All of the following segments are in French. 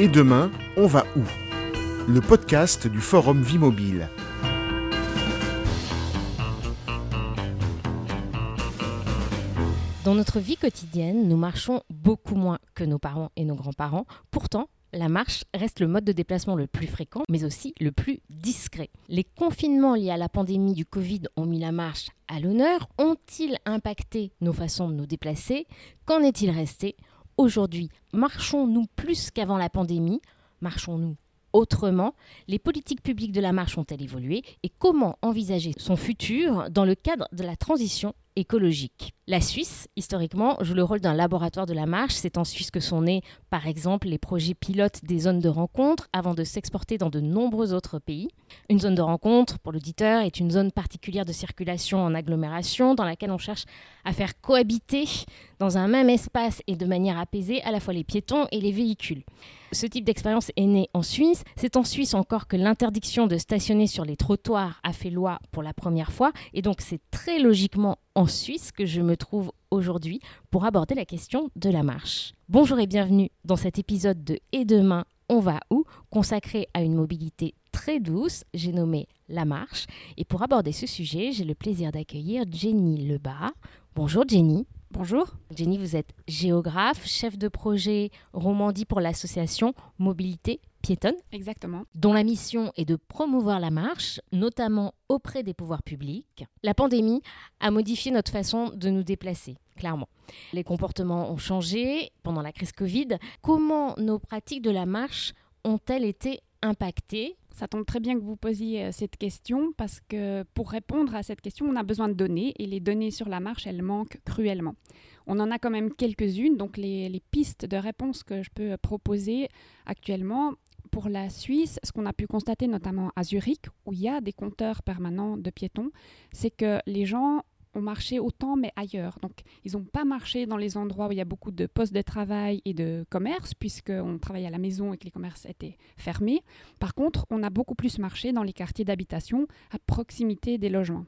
Et demain, on va où? Le podcast du Forum Vie Mobile. Dans notre vie quotidienne, nous marchons beaucoup moins que nos parents et nos grands-parents. Pourtant, la marche reste le mode de déplacement le plus fréquent, mais aussi le plus discret. Les confinements liés à la pandémie du Covid ont mis la marche à l'honneur. Ont-ils impacté nos façons de nous déplacer? Qu'en est-il resté? Aujourd'hui, marchons-nous plus qu'avant la pandémie? Marchons-nous autrement? Les politiques publiques de la marche ont-elles évolué? Et comment envisager son futur dans le cadre de la transition écologique. La Suisse, historiquement, joue le rôle d'un laboratoire de la marche. C'est en Suisse que sont nés, par exemple, les projets pilotes des zones de rencontre avant de s'exporter dans de nombreux autres pays. Une zone de rencontre, pour l'auditeur, est une zone particulière de circulation en agglomération dans laquelle on cherche à faire cohabiter dans un même espace et de manière apaisée à la fois les piétons et les véhicules. Ce type d'expérience est né en Suisse. C'est en Suisse encore que l'interdiction de stationner sur les trottoirs a fait loi pour la première fois. Et donc c'est très logiquement en Suisse que je me trouve aujourd'hui pour aborder la question de la marche. Bonjour et bienvenue dans cet épisode de Et demain, on va où consacré à une mobilité très douce, j'ai nommé la marche. Et pour aborder ce sujet, j'ai le plaisir d'accueillir Jenny Lebas. Bonjour Jenny. Bonjour. Jenny, vous êtes géographe, chef de projet Romandie pour l'association Mobilité piétonne. Exactement. Dont la mission est de promouvoir la marche, notamment auprès des pouvoirs publics. La pandémie a modifié notre façon de nous déplacer, clairement. Les comportements ont changé pendant la crise Covid. Comment nos pratiques de la marche ont-elles été impactées? Ça tombe très bien que vous posiez euh, cette question parce que pour répondre à cette question, on a besoin de données et les données sur la marche, elles manquent cruellement. On en a quand même quelques-unes, donc les, les pistes de réponse que je peux proposer actuellement, pour la Suisse, ce qu'on a pu constater notamment à Zurich, où il y a des compteurs permanents de piétons, c'est que les gens ont marché autant, mais ailleurs. Donc, ils n'ont pas marché dans les endroits où il y a beaucoup de postes de travail et de commerce, puisqu'on travaille à la maison et que les commerces étaient fermés. Par contre, on a beaucoup plus marché dans les quartiers d'habitation, à proximité des logements.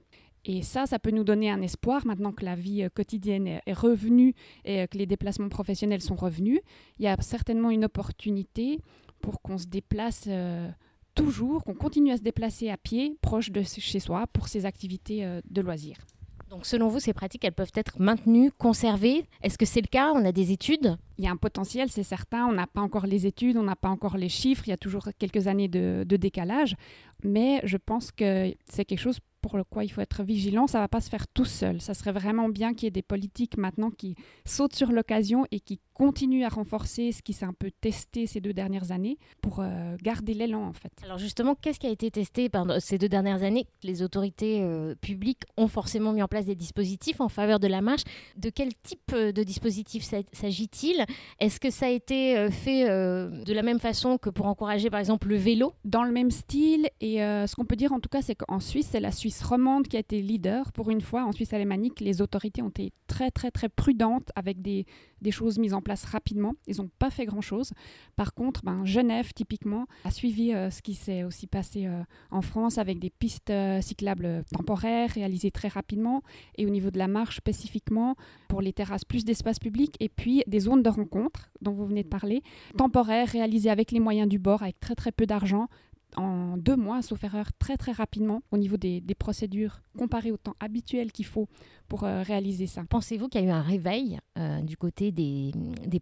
Et ça, ça peut nous donner un espoir maintenant que la vie euh, quotidienne est revenue et euh, que les déplacements professionnels sont revenus. Il y a certainement une opportunité pour qu'on se déplace euh, toujours, qu'on continue à se déplacer à pied, proche de chez soi, pour ses activités de loisirs. Donc selon vous, ces pratiques, elles peuvent être maintenues, conservées? Est-ce que c'est le cas? On a des études? Il y a un potentiel, c'est certain. On n'a pas encore les études, on n'a pas encore les chiffres. Il y a toujours quelques années de, décalage. Mais je pense que c'est quelque chose pour le quoi il faut être vigilant. Ça ne va pas se faire tout seul. Ça serait vraiment bien qu'il y ait des politiques maintenant qui sautent sur l'occasion et qui continuent à renforcer ce qui s'est un peu testé ces deux dernières années pour euh, garder l'élan en fait. Alors justement, qu'est-ce qui a été testé pendant ces deux dernières années Les autorités euh, publiques ont forcément mis en place des dispositifs en faveur de la marche? De quel type euh, de dispositif s'agit-il? Est-ce que ça a été fait de la même façon que pour encourager par exemple le vélo? Dans le même style et ce qu'on peut dire en tout cas c'est qu'en Suisse c'est la Suisse romande qui a été leader. Pour une fois, en Suisse alémanique, les autorités ont été très, très, très prudentes avec des, des choses mises en rapidement. Ils n'ont pas fait grand-chose. Par contre, ben, Genève, typiquement, a suivi euh, ce qui s'est aussi passé euh, en France avec des pistes euh, cyclables temporaires réalisées très rapidement. Et au niveau de la marche spécifiquement, pour les terrasses, plus d'espace public. Et puis des zones de rencontre dont vous venez de parler, temporaires, réalisées avec les moyens du bord, avec très très peu d'argent, en deux mois, sauf erreur, très très rapidement au niveau des, procédures comparées au temps habituel qu'il faut pour euh, réaliser ça. Pensez-vous qu'il y a eu un réveil euh, du côté des,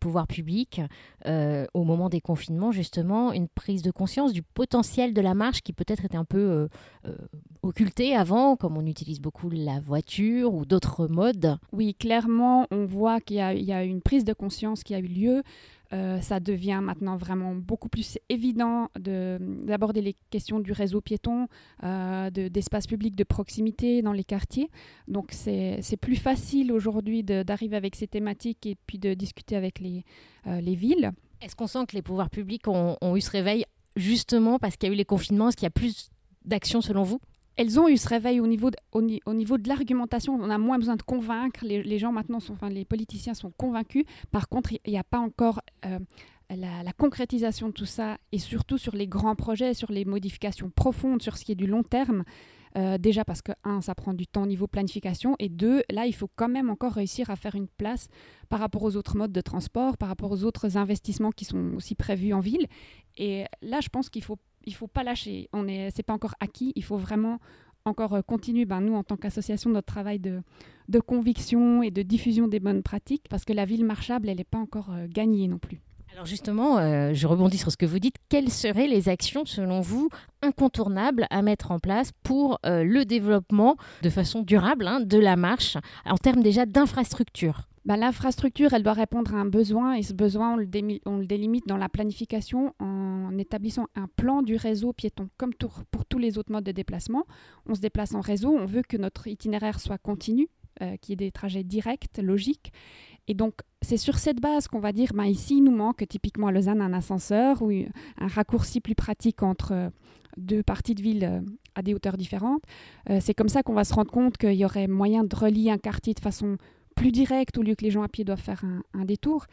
pouvoirs publics euh, au moment des confinements, justement, une prise de conscience du potentiel de la marche qui peut-être était un peu occulté avant, comme on utilise beaucoup la voiture ou d'autres modes? Oui, clairement, on voit qu'il y, y, a une prise de conscience qui a eu lieu. Euh, ça devient maintenant vraiment beaucoup plus évident d'aborder les questions du réseau piéton, euh, d'espace public de proximité dans les quartiers. Donc c'est plus facile aujourd'hui d'arriver avec ces thématiques et puis de discuter avec les, euh, les villes. Est-ce qu'on sent que les pouvoirs publics ont, ont eu ce réveil justement parce qu'il y a eu les confinements? Est-ce qu'il y a plus d'actions selon vous? Elles ont eu ce réveil au niveau de, au, niveau de l'argumentation. On a moins besoin de convaincre. Les, gens maintenant, sont, enfin, les politiciens sont convaincus. Par contre, il n'y a pas encore euh, la, concrétisation de tout ça, et surtout sur les grands projets, sur les modifications profondes, sur ce qui est du long terme. Euh, déjà parce que, un, ça prend du temps au niveau planification, et deux, là, il faut quand même encore réussir à faire une place par rapport aux autres modes de transport, par rapport aux autres investissements qui sont aussi prévus en ville. Et là, je pense qu'il faut il faut pas lâcher. On est, pas encore acquis. Il faut vraiment encore euh, continuer, ben, nous, en tant qu'association, notre travail de, de, conviction et de diffusion des bonnes pratiques, parce que la ville marchable, elle n'est pas encore euh, gagnée non plus. Alors justement, euh, je rebondis sur ce que vous dites. Quelles seraient les actions, selon vous, incontournables à mettre en place pour le développement de façon durable hein, de la marche, en termes déjà d'infrastructure bah, L'infrastructure, elle doit répondre à un besoin et ce besoin, on le, on le, délimite dans la planification en établissant un plan du réseau piéton. Comme pour tous les autres modes de déplacement, on se déplace en réseau, on veut que notre itinéraire soit continu, euh, qu'il y ait des trajets directs, logiques. Et donc, c'est sur cette base qu'on va dire, bah, ici, il nous manque typiquement à Lausanne un ascenseur ou un raccourci plus pratique entre euh, deux parties de ville euh, à des hauteurs différentes. c'est comme ça qu'on va se rendre compte qu'il y aurait moyen de relier un quartier de façon plus direct au lieu que les gens à pied doivent faire un, détour.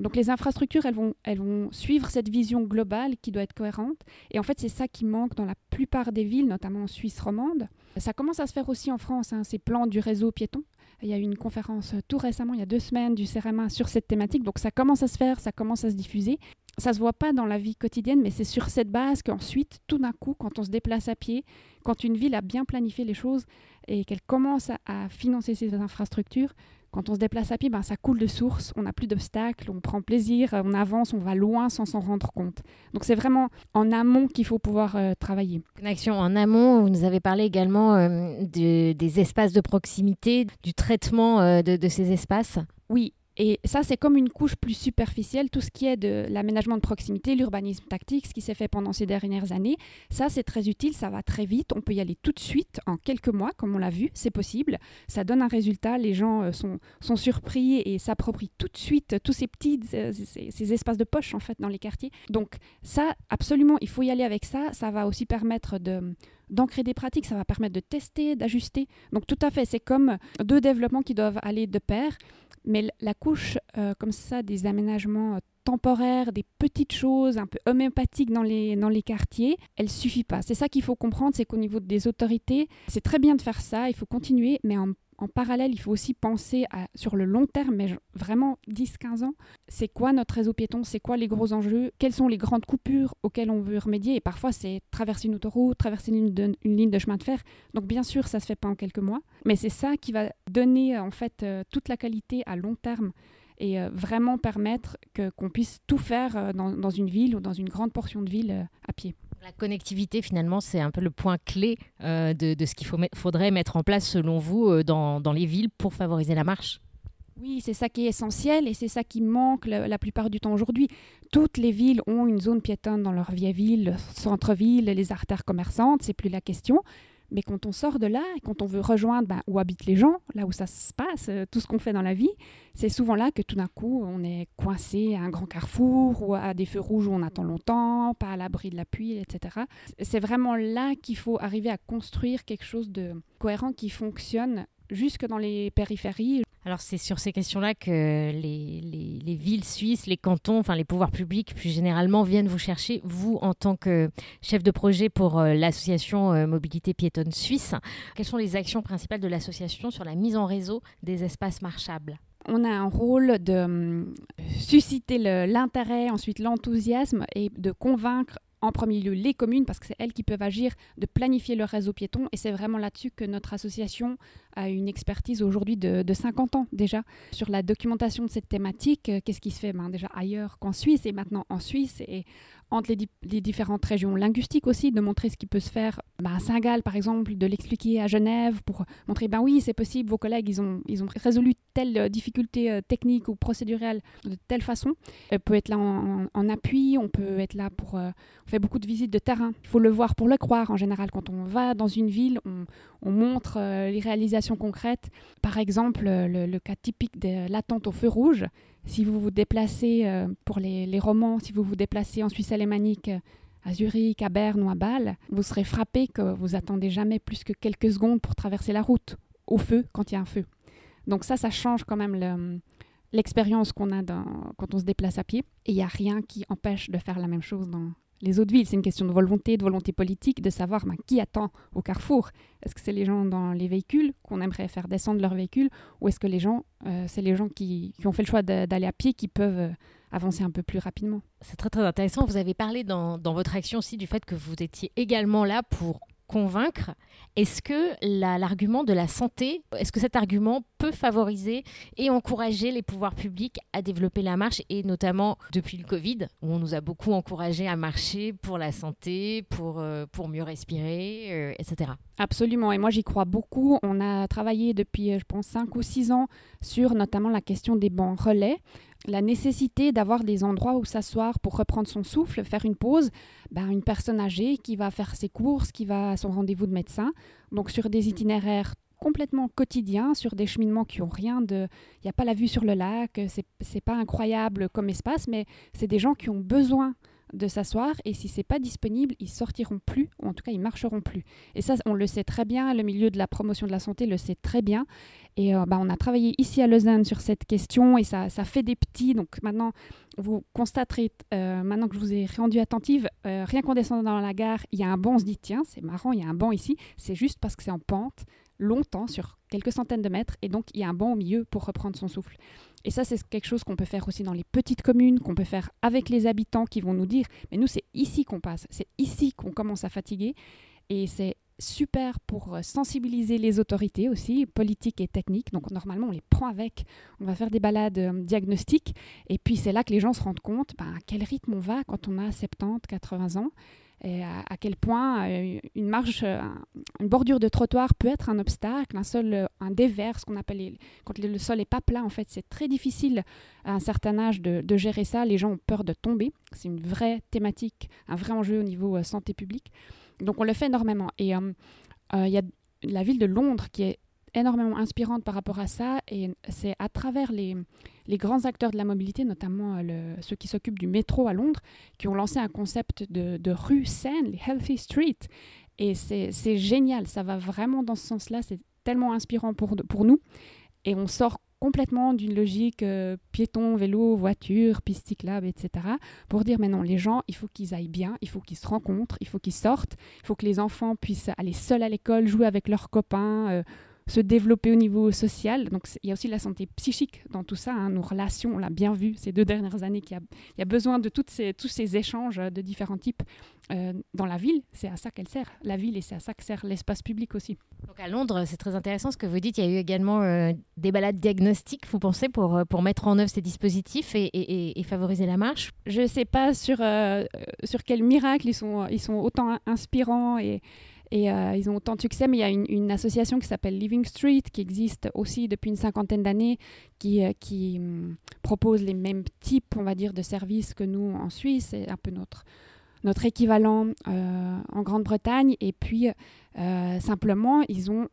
Donc les infrastructures, elles vont, elles vont suivre cette vision globale qui doit être cohérente. Et en fait, c'est ça qui manque dans la plupart des villes, notamment en Suisse romande. Ça commence à se faire aussi en France, hein, ces plans du réseau piéton. Il y a eu une conférence tout récemment, il y a deux semaines, du CEREMA sur cette thématique. Donc ça commence à se faire, ça commence à se diffuser. Ça se voit pas dans la vie quotidienne, mais c'est sur cette base qu'ensuite, tout d'un coup, quand on se déplace à pied, quand une ville a bien planifié les choses et qu'elle commence à financer ses infrastructures, quand on se déplace à pied, ben, ça coule de source, on n'a plus d'obstacles, on prend plaisir, on avance, on va loin sans s'en rendre compte. Donc c'est vraiment en amont qu'il faut pouvoir euh, travailler. Action en amont, vous nous avez parlé également euh, des espaces de proximité, du traitement euh, de, de ces espaces. Oui, et ça, c'est comme une couche plus superficielle, tout ce qui est de l'aménagement de proximité, l'urbanisme tactique, ce qui s'est fait pendant ces dernières années. Ça, c'est très utile, ça va très vite, on peut y aller tout de suite, en quelques mois, comme on l'a vu, c'est possible. Ça donne un résultat, les gens euh, sont, sont surpris et s'approprient tout de suite tous ces petits euh, ces, espaces de poche, en fait, dans les quartiers. Donc ça, absolument, il faut y aller avec ça. Ça va aussi permettre de d'ancrer des pratiques, ça va permettre de tester, d'ajuster. Donc tout à fait, c'est comme deux développements qui doivent aller de pair. Mais la couche euh, comme ça des aménagements euh, temporaires, des petites choses un peu homéopathiques dans les, dans les quartiers, elle suffit pas. C'est ça qu'il faut comprendre, c'est qu'au niveau des autorités, c'est très bien de faire ça, il faut continuer, mais en en parallèle, il faut aussi penser sur le long terme, mais vraiment 10-15 ans, c'est quoi notre réseau piéton, c'est quoi les gros enjeux, quelles sont les grandes coupures auxquelles on veut remédier? Et parfois, c'est traverser une autoroute, traverser une, ligne de chemin de fer. Donc bien sûr, ça ne se fait pas en quelques mois, mais c'est ça qui va donner en fait euh, toute la qualité à long terme et euh, vraiment permettre qu'on puisse tout faire euh, dans, une ville ou dans une grande portion de ville à pied. La connectivité, finalement, c'est un peu le point clé euh, de, ce qu'il faudrait mettre en place, selon vous, euh, dans, les villes pour favoriser la marche? Oui, c'est ça qui est essentiel et c'est ça qui manque la, plupart du temps aujourd'hui. Toutes les villes ont une zone piétonne dans leur vieille ville, centre-ville, les artères commerçantes, c'est plus la question. Mais quand on sort de là et quand on veut rejoindre ben, où habitent les gens, là où ça se passe, euh, tout ce qu'on fait dans la vie, c'est souvent là que tout d'un coup on est coincé à un grand carrefour ou à des feux rouges où on attend longtemps, pas à l'abri de la pluie, etc. C'est vraiment là qu'il faut arriver à construire quelque chose de cohérent qui fonctionne jusque dans les périphéries. Alors c'est sur ces questions-là que les, villes suisses, les cantons, enfin les pouvoirs publics plus généralement viennent vous chercher, vous en tant que chef de projet pour euh, l'association euh, Mobilité Piétonne Suisse. Quelles sont les actions principales de l'association sur la mise en réseau des espaces marchables? On a un rôle de euh, susciter l'intérêt, ensuite l'enthousiasme et de convaincre en premier lieu les communes, parce que c'est elles qui peuvent agir, de planifier leur réseau piéton. Et c'est vraiment là-dessus que notre association a une expertise aujourd'hui de, 50 ans déjà sur la documentation de cette thématique. Euh, qu'est-ce qui se fait ben, déjà ailleurs qu'en Suisse et maintenant en Suisse et entre les, différentes régions linguistiques aussi, de montrer ce qui peut se faire ben, à Saint-Gall par exemple, de l'expliquer à Genève pour montrer ben oui c'est possible, vos collègues ils ont, ils ont résolu telle euh, difficulté euh, technique ou procédurale de telle façon. On peut être là en, appui, on peut être là pour... on fait beaucoup de visites de terrain. Il faut le voir pour le croire en général. Quand on va dans une ville, on, on montre les réalisations concrètes. Par exemple, le, cas typique de l'attente au feu rouge. Si vous vous déplacez euh, pour les, romans, si vous vous déplacez en Suisse alémanique, à Zurich, à Berne ou à Bâle, vous serez frappé que vous attendez jamais plus que quelques secondes pour traverser la route au feu quand il y a un feu. Donc ça, ça change quand même l'expérience qu'on a quand on se déplace à pied. Et il n'y a rien qui empêche de faire la même chose dans, les autres villes. C'est une question de volonté, de volonté politique, de savoir ben, qui attend au carrefour. Est-ce que c'est les gens dans les véhicules qu'on aimerait faire descendre leur véhicule ou est-ce que les gens, euh, c'est les gens qui, ont fait le choix d'aller à pied qui peuvent euh, avancer un peu plus rapidement? C'est très très intéressant. Vous avez parlé dans, dans votre action aussi du fait que vous étiez également là pour convaincre. Est-ce que l'argument de la santé, est-ce que cet argument favoriser et encourager les pouvoirs publics à développer la marche et notamment depuis le Covid où on nous a beaucoup encouragé à marcher pour la santé, pour, euh, pour mieux respirer, euh, etc. Absolument, et moi j'y crois beaucoup. On a travaillé depuis, euh, je pense, 5 ou 6 ans sur notamment la question des bancs relais la nécessité d'avoir des endroits où s'asseoir pour reprendre son souffle, faire une pause, ben, une personne âgée qui va faire ses courses, qui va à son rendez-vous de médecin, donc sur des itinéraires complètement quotidiens, sur des cheminements qui ont rien de... Il n'y a pas la vue sur le lac, c'est, pas incroyable comme espace, mais c'est des gens qui ont besoin de s'asseoir et si c'est pas disponible, ils sortiront plus ou en tout cas ils marcheront plus. Et ça, on le sait très bien, le milieu de la promotion de la santé le sait très bien. Et euh, bah, on a travaillé ici à Lausanne sur cette question et ça, ça fait des petits. Donc maintenant, vous constaterez, euh, maintenant que je vous ai rendu attentive, euh, rien qu'en descendant dans la gare, il y a un banc, on se dit tiens, c'est marrant, il y a un banc ici. C'est juste parce que c'est en pente longtemps, sur quelques centaines de mètres, et donc il y a un banc au milieu pour reprendre son souffle. Et ça, c'est quelque chose qu'on peut faire aussi dans les petites communes, qu'on peut faire avec les habitants qui vont nous dire, mais nous, c'est ici qu'on passe, c'est ici qu'on commence à fatiguer. Et c'est super pour sensibiliser les autorités aussi, politiques et techniques. Donc normalement, on les prend avec, on va faire des balades euh, diagnostiques, et puis c'est là que les gens se rendent compte ben, à quel rythme on va quand on a 70, 80 ans à, quel point euh, une marche, euh, une bordure de trottoir peut être un obstacle, un sol, euh, un dévers, ce qu'on appelle quand le sol n'est pas plat. En fait, c'est très difficile à un certain âge de, gérer ça. Les gens ont peur de tomber. C'est une vraie thématique, un vrai enjeu au niveau santé publique. Donc, on le fait énormément. Et il y a la ville de Londres qui est énormément inspirante par rapport à ça. Et c'est à travers les, les, grands acteurs de la mobilité, notamment euh, ceux qui s'occupent du métro à Londres, qui ont lancé un concept de, rue saine, les Healthy Street. Et c'est génial, ça va vraiment dans ce sens-là, c'est tellement inspirant pour, pour nous. Et on sort complètement d'une logique euh, piéton, vélo, voiture, piste cyclable, etc. Pour dire, mais non, les gens, il faut qu'ils aillent bien, il faut qu'ils se rencontrent, il faut qu'ils sortent, il faut que les enfants puissent aller seuls à l'école, jouer avec leurs copains. Euh, se développer au niveau social. Donc il y a aussi la santé psychique dans tout ça. Hein. Nos relations, on l'a bien vu ces deux dernières années, qu'il y, a besoin de toutes ces, tous ces échanges de différents types euh, dans la ville. C'est à ça qu'elle sert, la ville, et c'est à ça que sert l'espace public aussi. Donc à Londres, c'est très intéressant ce que vous dites. Il y a eu également euh, des balades diagnostiques, vous pensez, pour, euh, pour mettre en œuvre ces dispositifs et, et, favoriser la marche? Je ne sais pas sur, sur quel miracle ils sont, ils sont autant inspirants et et euh, ils ont autant de succès, mais il y a une, association qui s'appelle Living Street, qui existe aussi depuis une cinquantaine d'années, qui, euh, hum, propose les mêmes types, on va dire, de services que nous en Suisse. C'est un peu notre, notre équivalent euh, en Grande-Bretagne. Et puis, simplement, ils ont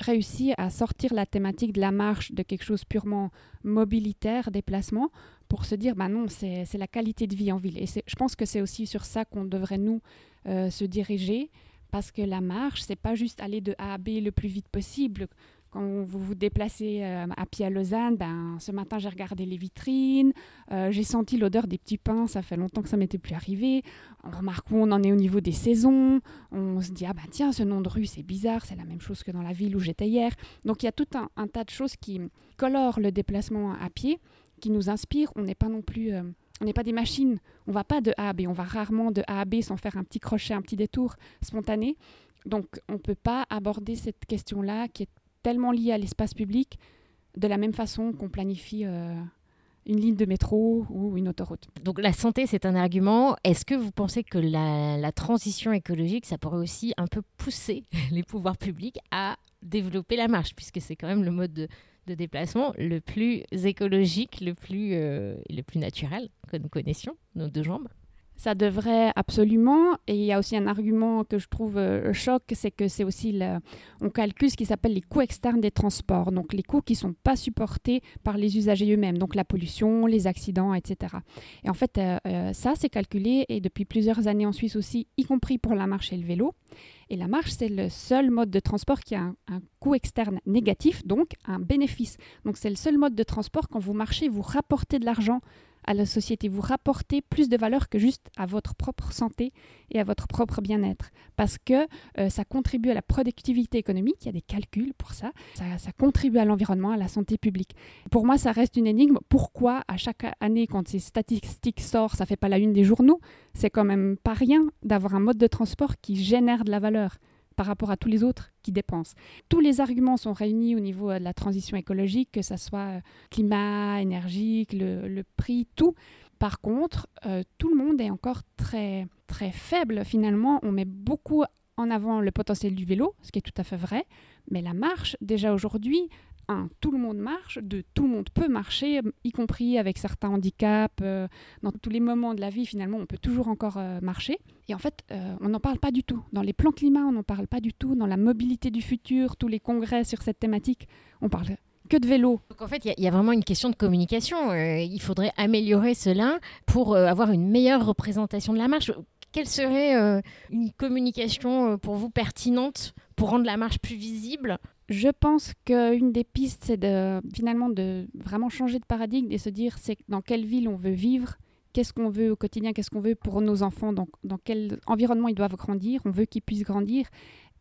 réussi à sortir la thématique de la marche de quelque chose purement mobilitaire, déplacement, pour se dire, bah non, c'est la qualité de vie en ville. Et je pense que c'est aussi sur ça qu'on devrait, nous, se diriger. Parce que la marche, c'est pas juste aller de A à B le plus vite possible. Quand vous vous déplacez euh, à pied à Lausanne, ben, ce matin j'ai regardé les vitrines, euh, j'ai senti l'odeur des petits pains, ça fait longtemps que ça m'était plus arrivé. On remarque où on en est au niveau des saisons, on se dit ah ben tiens ce nom de rue c'est bizarre, c'est la même chose que dans la ville où j'étais hier. Donc il y a tout un, tas de choses qui colorent le déplacement à pied, qui nous inspirent. On n'est pas non plus euh, on n'est pas des machines. On va pas de A à B. On va rarement de A à B sans faire un petit crochet, un petit détour spontané. Donc, on ne peut pas aborder cette question-là qui est tellement liée à l'espace public de la même façon qu'on planifie euh, une ligne de métro ou une autoroute. Donc, la santé, c'est un argument. Est-ce que vous pensez que la, la transition écologique, ça pourrait aussi un peu pousser les pouvoirs publics à développer la marche, puisque c'est quand même le mode de, de déplacement le plus écologique, le plus, euh, le plus naturel que nous connaissions, nos deux jambes. Ça devrait absolument. Et il y a aussi un argument que je trouve euh, choc, c'est que c'est aussi, on calcule ce qui s'appelle les coûts externes des transports, donc les coûts qui ne sont pas supportés par les usagers eux-mêmes, donc la pollution, les accidents, etc. Et en fait, euh, euh, ça, c'est calculé et depuis plusieurs années en Suisse aussi, y compris pour la marche et le vélo. Et la marche, c'est le seul mode de transport qui a un coût externe négatif, donc un bénéfice. Donc c'est le seul mode de transport quand vous marchez, vous rapportez de l'argent à la société, vous rapportez plus de valeur que juste à votre propre santé et à votre propre bien-être. Parce que euh, ça contribue à la productivité économique, il y a des calculs pour ça, ça, contribue à l'environnement, à la santé publique. Pour moi, ça reste une énigme. Pourquoi à chaque année, quand ces statistiques sortent, ça fait pas la une des journaux? C'est quand même pas rien d'avoir un mode de transport qui génère de la valeur par rapport à tous les autres qui dépensent. Tous les arguments sont réunis au niveau euh, de la transition écologique, que ce soit euh, climat, énergie, le, prix, tout. Par contre, euh, tout le monde est encore très, très faible finalement. On met beaucoup en avant le potentiel du vélo, ce qui est tout à fait vrai. Mais la marche, déjà aujourd'hui, tout le monde marche, deux, tout le monde peut marcher, y compris avec certains handicaps. Euh, dans tous les moments de la vie, finalement, on peut toujours encore euh, marcher. Et en fait, euh, on n'en parle pas du tout. Dans les plans climat, on n'en parle pas du tout. Dans la mobilité du futur, tous les congrès sur cette thématique, on parle que de vélo. Donc en fait, il y, a vraiment une question de communication. il faudrait améliorer cela pour avoir une meilleure représentation de la marche. Quelle serait une communication pour vous pertinente pour rendre la marche plus visible je pense qu'une des pistes, c'est de, finalement de vraiment changer de paradigme et se dire c'est dans quelle ville on veut vivre, qu'est-ce qu'on veut au quotidien, qu'est-ce qu'on veut pour nos enfants, dans, dans quel environnement ils doivent grandir, on veut qu'ils puissent grandir,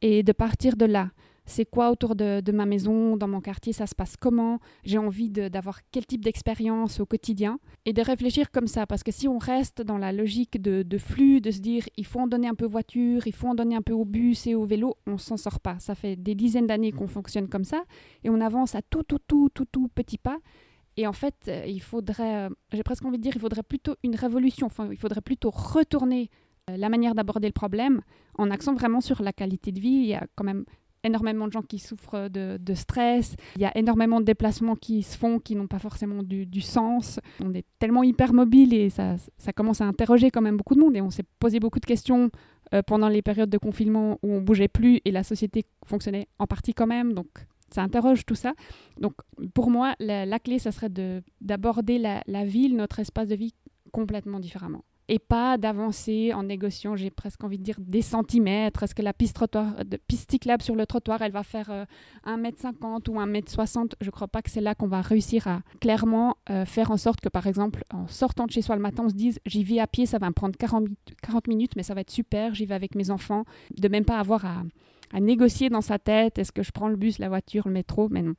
et de partir de là c'est quoi autour de, ma maison, dans mon quartier, ça se passe comment, j'ai envie d'avoir quel type d'expérience au quotidien, et de réfléchir comme ça, parce que si on reste dans la logique de, flux, de se dire il faut en donner un peu aux voitures, il faut en donner un peu au bus et au vélo, on s'en sort pas. Ça fait des dizaines d'années qu'on fonctionne comme ça, et on avance à tout, tout, tout, tout, tout petit pas. Et en fait, euh, il faudrait, euh, j'ai presque envie de dire, il faudrait plutôt une révolution, enfin, il faudrait plutôt retourner euh, la manière d'aborder le problème en accent vraiment sur la qualité de vie. Il y a quand même énormément de gens qui souffrent de, stress. Il y a énormément de déplacements qui se font qui n'ont pas forcément du, sens. On est tellement hyper mobile et ça, ça, commence à interroger quand même beaucoup de monde. Et on s'est posé beaucoup de questions euh, pendant les périodes de confinement où on bougeait plus et la société fonctionnait en partie quand même. Donc ça interroge tout ça. Donc pour moi, la, clé, ça serait d'aborder la, la ville, notre espace de vie complètement différemment et pas d'avancer en négociant, j'ai presque envie de dire, des centimètres. Est-ce que la piste, trottoir, de, piste cyclable sur le trottoir, elle va faire 1m50 euh, ou 1m60 Je ne crois pas que c'est là qu'on va réussir à clairement euh, faire en sorte que, par exemple, en sortant de chez soi le matin, on se dise, j'y vais à pied, ça va me prendre 40, 40 minutes, mais ça va être super, j'y vais avec mes enfants, de même pas avoir à négocier dans sa tête, est-ce que je prends le bus, la voiture, le métro, mais non.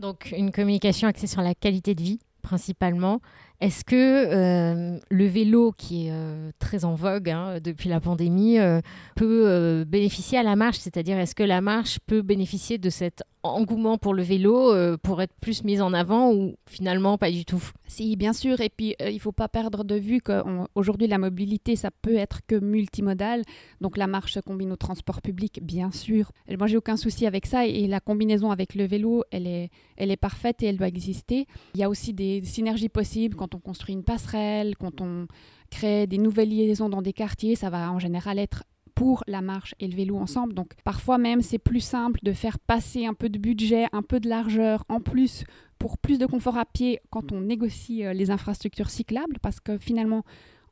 Donc une communication axée sur la qualité de vie principalement. Est-ce que euh, le vélo, qui est euh, très en vogue hein, depuis la pandémie, euh, peut bénéficier à la marche? C'est-à-dire, est-ce que la marche peut bénéficier de cet engouement pour le vélo pour être plus mise en avant ou finalement pas du tout? Si, bien sûr. Et puis, il ne faut pas perdre de vue qu'aujourd'hui, la mobilité, ça peut être que multimodal. Donc, la marche combine au transport public, bien sûr. Moi, j'ai aucun souci avec ça. Et la combinaison avec le vélo, elle est, elle est parfaite et elle doit exister. Il y a aussi des synergies possibles quand on construit une passerelle, quand on crée des nouvelles liaisons dans des quartiers, ça va en général être pour la marche et le vélo ensemble. Donc parfois même c'est plus simple de faire passer un peu de budget, un peu de largeur en plus pour plus de confort à pied quand on négocie euh, les infrastructures cyclables parce que finalement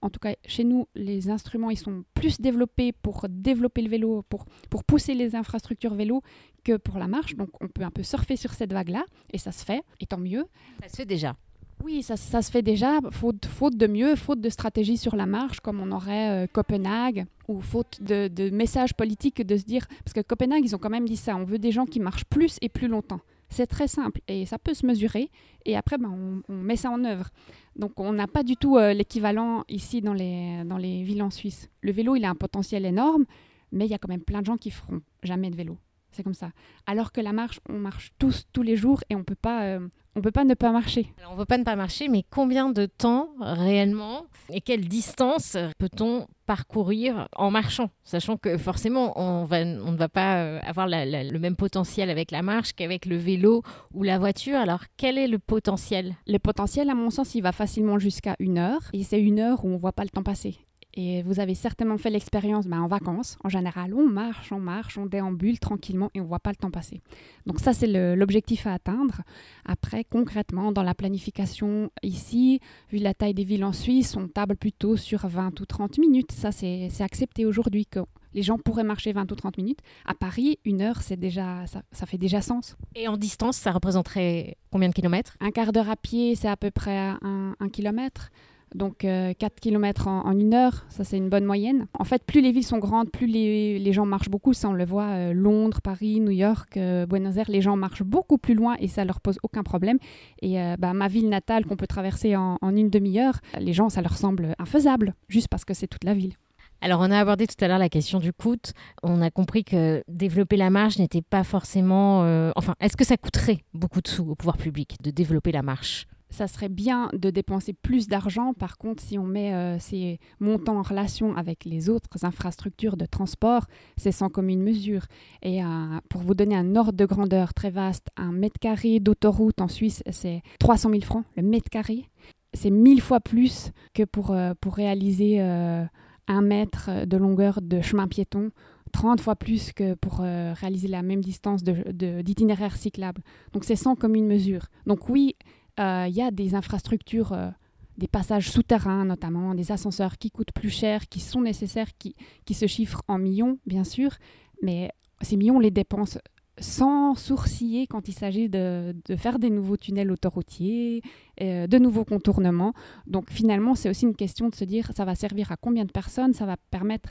en tout cas chez nous, les instruments ils sont plus développés pour développer le vélo, pour, pour pousser les infrastructures vélo que pour la marche. Donc on peut un peu surfer sur cette vague-là et ça se fait, et tant mieux. Ça se fait déjà. Oui, ça, se fait déjà, faute, de mieux, faute de stratégie sur la marche, comme on aurait euh, Copenhague, ou faute de, de messages politiques de se dire, parce que Copenhague, ils ont quand même dit ça, on veut des gens qui marchent plus et plus longtemps. C'est très simple et ça peut se mesurer, et après, ben, on, met ça en œuvre. Donc on n'a pas du tout euh, l'équivalent ici dans les, dans les villes en Suisse. Le vélo, il a un potentiel énorme, mais il y a quand même plein de gens qui feront jamais de vélo. C'est comme ça. Alors que la marche, on marche tous tous les jours et on peut pas, euh, on peut pas ne pas marcher. Alors, on peut pas ne pas marcher, mais combien de temps réellement et quelle distance peut-on parcourir en marchant, sachant que forcément on, va, on ne va pas euh, avoir le même potentiel avec la marche qu'avec le vélo ou la voiture. Alors quel est le potentiel? Le potentiel, à mon sens, il va facilement jusqu'à une heure, et c'est une heure où on voit pas le temps passer. Et vous avez certainement fait l'expérience ben, en vacances. En général, on marche, on marche, on déambule tranquillement et on ne voit pas le temps passer. Donc ça, c'est l'objectif à atteindre. Après, concrètement, dans la planification ici, vu la taille des villes en Suisse, on table plutôt sur 20 ou 30 minutes. Ça, c'est accepté aujourd'hui que les gens pourraient marcher 20 ou 30 minutes. À Paris, une heure, c'est déjà, ça, ça, fait déjà sens. Et en distance, ça représenterait combien de kilomètres? Un quart d'heure à pied, c'est à peu près un, un kilomètre. Donc 4 euh, km en, une heure, ça c'est une bonne moyenne. En fait, plus les villes sont grandes, plus les, gens marchent beaucoup. Ça, on le voit, euh, Londres, Paris, New York, euh, Buenos Aires, les gens marchent beaucoup plus loin et ça leur pose aucun problème. Et bah, ma ville natale qu'on peut traverser en une demi-heure, les gens, ça leur semble infaisable, juste parce que c'est toute la ville. Alors, on a abordé tout à l'heure la question du coût. On a compris que développer la marche n'était pas forcément. enfin, est-ce que ça coûterait beaucoup de sous au pouvoir public de développer la marche? Ça serait bien de dépenser plus d'argent. Par contre, si on met euh, ces montants en relation avec les autres infrastructures de transport, c'est sans commune mesure. Et euh, pour vous donner un ordre de grandeur très vaste, un mètre carré d'autoroute en Suisse, c'est 300 000 francs, le mètre carré. C'est mille fois plus que pour, euh, pour réaliser un mètre de longueur de chemin piéton 30 fois plus que pour réaliser la même distance d'itinéraire de, cyclable. Donc c'est sans commune mesure. Donc oui, il y a des infrastructures, euh, des passages souterrains notamment, des ascenseurs qui coûtent plus cher, qui sont nécessaires, qui, qui se chiffrent en millions, bien sûr, mais ces millions, on les dépense sans sourciller quand il s'agit de, de, faire des nouveaux tunnels autoroutiers, euh, de nouveaux contournements. Donc finalement, c'est aussi une question de se dire, ça va servir à combien de personnes, ça va permettre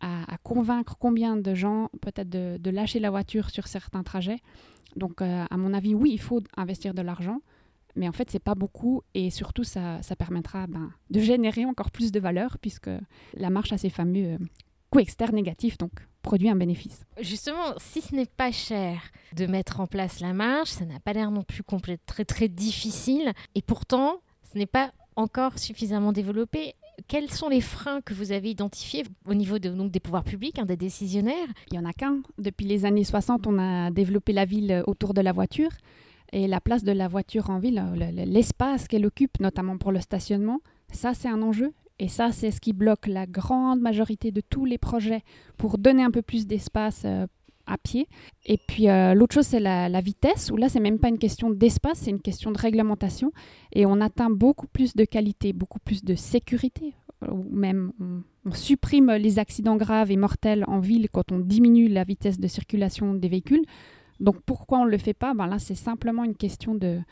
à, convaincre combien de gens peut-être de, lâcher la voiture sur certains trajets? Donc à mon avis, oui, il faut investir de l'argent, mais en fait, c'est pas beaucoup et surtout, ça, ça permettra ben, de générer encore plus de valeur puisque la marche a ses fameux euh, coûts externes négatifs, donc produit un bénéfice. Justement, si ce n'est pas cher de mettre en place la marche, ça n'a pas l'air non plus très très difficile et pourtant, ce n'est pas encore suffisamment développé. Quels sont les freins que vous avez identifiés au niveau de, donc, des pouvoirs publics, hein, des décisionnaires? Il n'y en a qu'un. Depuis les années 60, on a développé la ville autour de la voiture et la place de la voiture en ville, l'espace qu'elle occupe, notamment pour le stationnement, ça c'est un enjeu. Et ça, c'est ce qui bloque la grande majorité de tous les projets pour donner un peu plus d'espace euh, à pied. Et puis euh, l'autre chose, c'est la, vitesse, où là, c'est même pas une question d'espace, c'est une question de réglementation. Et on atteint beaucoup plus de qualité, beaucoup plus de sécurité. Ou même on supprime les accidents graves et mortels en ville quand on diminue la vitesse de circulation des véhicules. Donc pourquoi on ne le fait pas? Ben Là, c'est simplement une question de,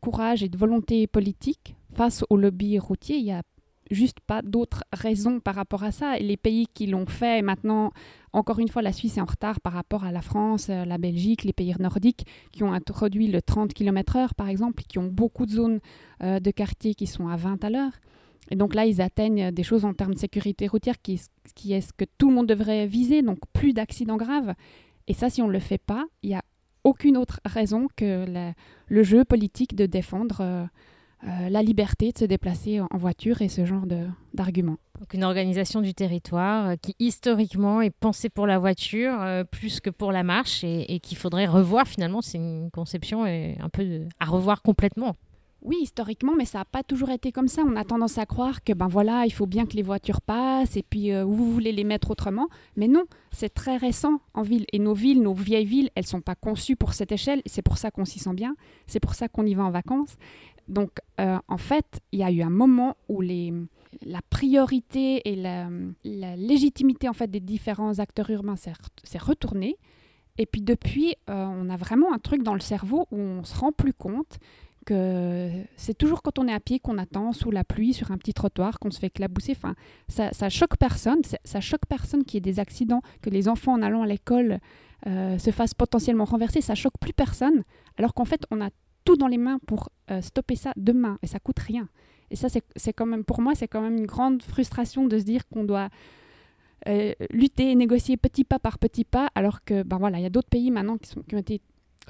courage et de volonté politique face au lobby routier. Il n'y a juste pas d'autres raisons par rapport à ça. Et les pays qui l'ont fait, maintenant, encore une fois, la Suisse est en retard par rapport à la France, euh, la Belgique, les pays nordiques qui ont introduit le 30 km/h, par exemple, qui ont beaucoup de zones euh, de quartier qui sont à 20 à l'heure. Et donc là, ils atteignent des choses en termes de sécurité routière qui, qui est ce que tout le monde devrait viser, donc plus d'accidents graves. Et ça, si on ne le fait pas, il n'y a aucune autre raison que le jeu politique de défendre euh, euh, la liberté de se déplacer en, voiture et ce genre d'arguments. Donc une organisation du territoire euh, qui historiquement est pensée pour la voiture plus que pour la marche et, qu'il faudrait revoir finalement. C'est une conception un peu à revoir complètement. Oui, historiquement, mais ça n'a pas toujours été comme ça. On a tendance à croire que ben voilà, il faut bien que les voitures passent et puis euh, vous voulez les mettre autrement. Mais non, c'est très récent en ville. Et nos villes, nos vieilles villes, elles sont pas conçues pour cette échelle. C'est pour ça qu'on s'y sent bien. C'est pour ça qu'on y va en vacances. Donc, euh, en fait, il y a eu un moment où la priorité et la, légitimité en fait des différents acteurs urbains s'est retournée. Et puis depuis, euh, on a vraiment un truc dans le cerveau où on se rend plus compte c'est toujours quand on est à pied qu'on attend sous la pluie sur un petit trottoir qu'on se fait éclabousser. Enfin, ça, ça choque personne. Ça choque personne qu'il y ait des accidents, que les enfants en allant à l'école euh, se fassent potentiellement renverser. Ça choque plus personne. Alors qu'en fait, on a tout dans les mains pour euh, stopper ça demain et ça coûte rien. Et ça, c'est quand même pour moi, c'est quand même une grande frustration de se dire qu'on doit euh, lutter et négocier petit pas par petit pas, alors que ben voilà, il y a d'autres pays maintenant qui, sont, qui ont été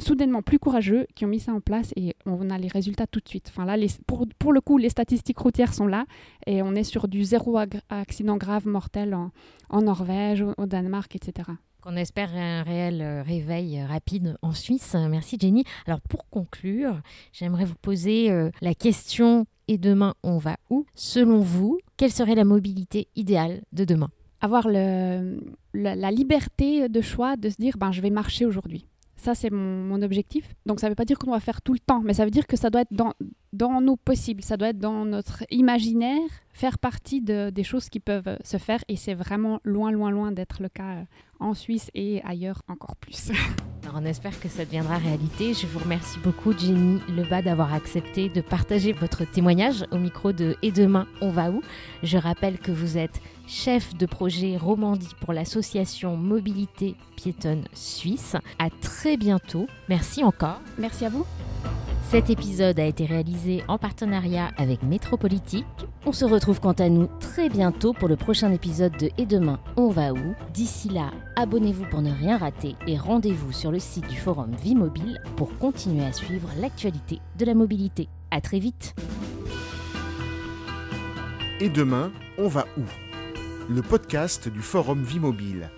soudainement plus courageux qui ont mis ça en place et on a les résultats tout de suite. Enfin là, pour, pour, le coup, les statistiques routières sont là et on est sur du zéro accident grave mortel en, en Norvège, au, Danemark, etc. On espère un réel euh, réveil euh, rapide en Suisse. Merci Jenny. Alors pour conclure, j'aimerais vous poser euh, la question et demain on va où? Selon vous, quelle serait la mobilité idéale de demain? Avoir le, la, la, liberté de choix de se dire ben, je vais marcher aujourd'hui. Ça, c'est mon, objectif. Donc, ça ne veut pas dire qu'on va faire tout le temps, mais ça veut dire que ça doit être dans, nos possibles, ça doit être dans notre imaginaire, faire partie de, des choses qui peuvent se faire et c'est vraiment loin, loin, loin d'être le cas en Suisse et ailleurs encore plus. Alors on espère que ça deviendra réalité. Je vous remercie beaucoup Jenny Lebas d'avoir accepté de partager votre témoignage au micro de Et demain on va où? Je rappelle que vous êtes chef de projet Romandie pour l'association Mobilité Piétonne Suisse. À très bientôt. Merci encore. Merci à vous. Cet épisode a été réalisé en partenariat avec Métropolitique. On se retrouve quant à nous très bientôt pour le prochain épisode de Et demain, on va où? D'ici là, abonnez-vous pour ne rien rater et rendez-vous sur le site du forum Vie Mobile pour continuer à suivre l'actualité de la mobilité. À très vite Et demain, on va où? Le podcast du forum Vie Mobile.